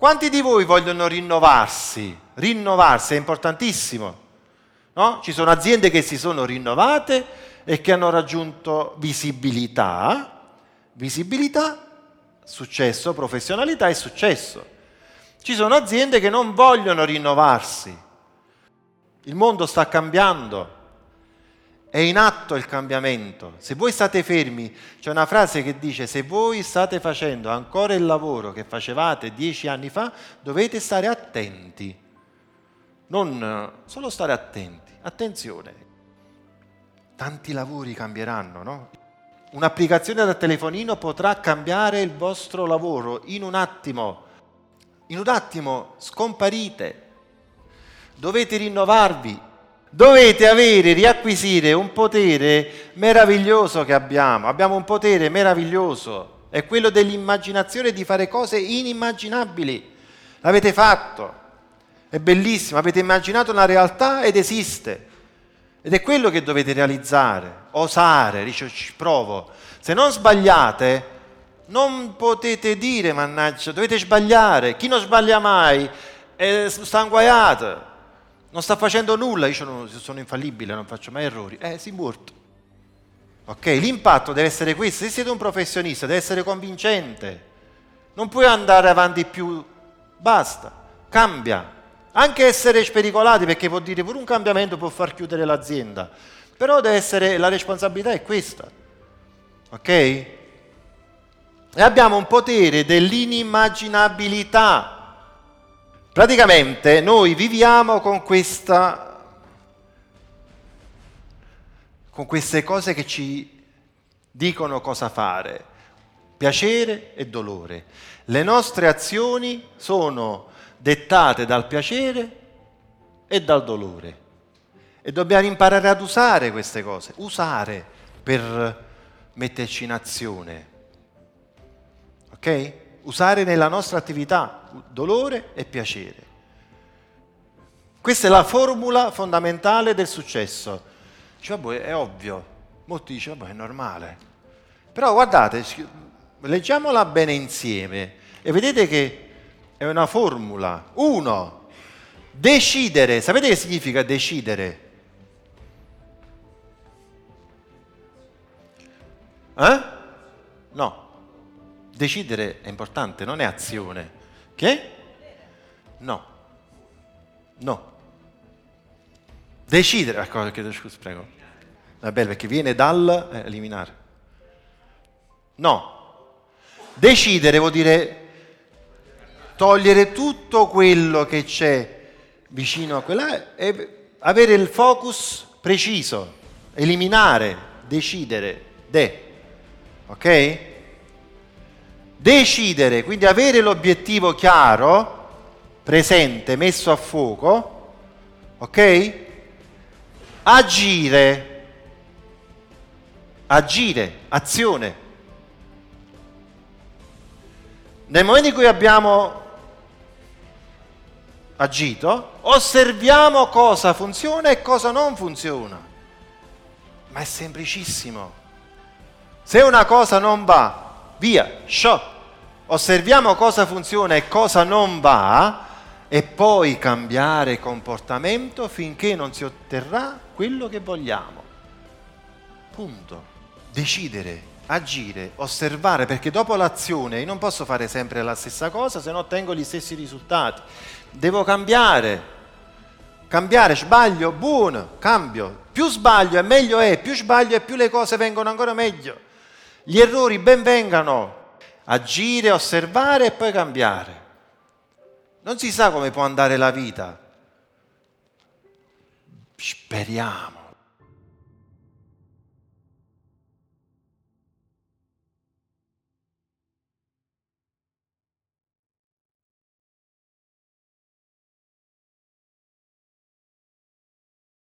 Quanti di voi vogliono rinnovarsi? Rinnovarsi è importantissimo. No? Ci sono aziende che si sono rinnovate e che hanno raggiunto visibilità. Visibilità, successo, professionalità e successo. Ci sono aziende che non vogliono rinnovarsi. Il mondo sta cambiando. È in atto il cambiamento. Se voi state fermi, c'è una frase che dice se voi state facendo ancora il lavoro che facevate dieci anni fa, dovete stare attenti. Non solo stare attenti, attenzione. Tanti lavori cambieranno, no? Un'applicazione da telefonino potrà cambiare il vostro lavoro in un attimo. In un attimo scomparite. Dovete rinnovarvi, Dovete avere, riacquisire un potere meraviglioso che abbiamo. Abbiamo un potere meraviglioso, è quello dell'immaginazione di fare cose inimmaginabili. L'avete fatto, è bellissimo, avete immaginato una realtà ed esiste. Ed è quello che dovete realizzare, osare, dice provo. Se non sbagliate, non potete dire, mannaggia, dovete sbagliare. Chi non sbaglia mai è, sta inguaiato non sta facendo nulla, io sono, sono infallibile, non faccio mai errori, eh, si morto. Ok, l'impatto deve essere questo, se siete un professionista deve essere convincente, non puoi andare avanti più, basta, cambia. Anche essere spericolati perché può dire pure un cambiamento può far chiudere l'azienda, però deve essere, la responsabilità è questa, ok? E abbiamo un potere dell'inimmaginabilità, Praticamente noi viviamo con questa con queste cose che ci dicono cosa fare, piacere e dolore. Le nostre azioni sono dettate dal piacere e dal dolore. E dobbiamo imparare ad usare queste cose, usare per metterci in azione. Ok? Usare nella nostra attività dolore e piacere. Questa è la formula fondamentale del successo. Cioè, vabbè, è ovvio, molti dicono, vabbè, è normale. Però guardate, leggiamola bene insieme e vedete che è una formula. Uno, decidere. Sapete che significa decidere? Eh? No, Decidere è importante, non è azione. Che? No. No. Decidere, ecco, chiedo scusa, prego. Va bene, perché viene dal eh, eliminare. No. Decidere vuol dire togliere tutto quello che c'è vicino a quella e avere il focus preciso, eliminare, decidere, de. Ok? Decidere, quindi avere l'obiettivo chiaro, presente, messo a fuoco, ok? Agire, agire, azione. Nel momento in cui abbiamo agito, osserviamo cosa funziona e cosa non funziona. Ma è semplicissimo. Se una cosa non va, via, show. Osserviamo cosa funziona e cosa non va e poi cambiare comportamento finché non si otterrà quello che vogliamo. Punto. Decidere, agire, osservare, perché dopo l'azione io non posso fare sempre la stessa cosa se non ottengo gli stessi risultati. Devo cambiare. Cambiare, sbaglio, buono, cambio. Più sbaglio e meglio è, più sbaglio e più le cose vengono ancora meglio. Gli errori ben vengano, agire, osservare e poi cambiare. Non si sa come può andare la vita. Speriamo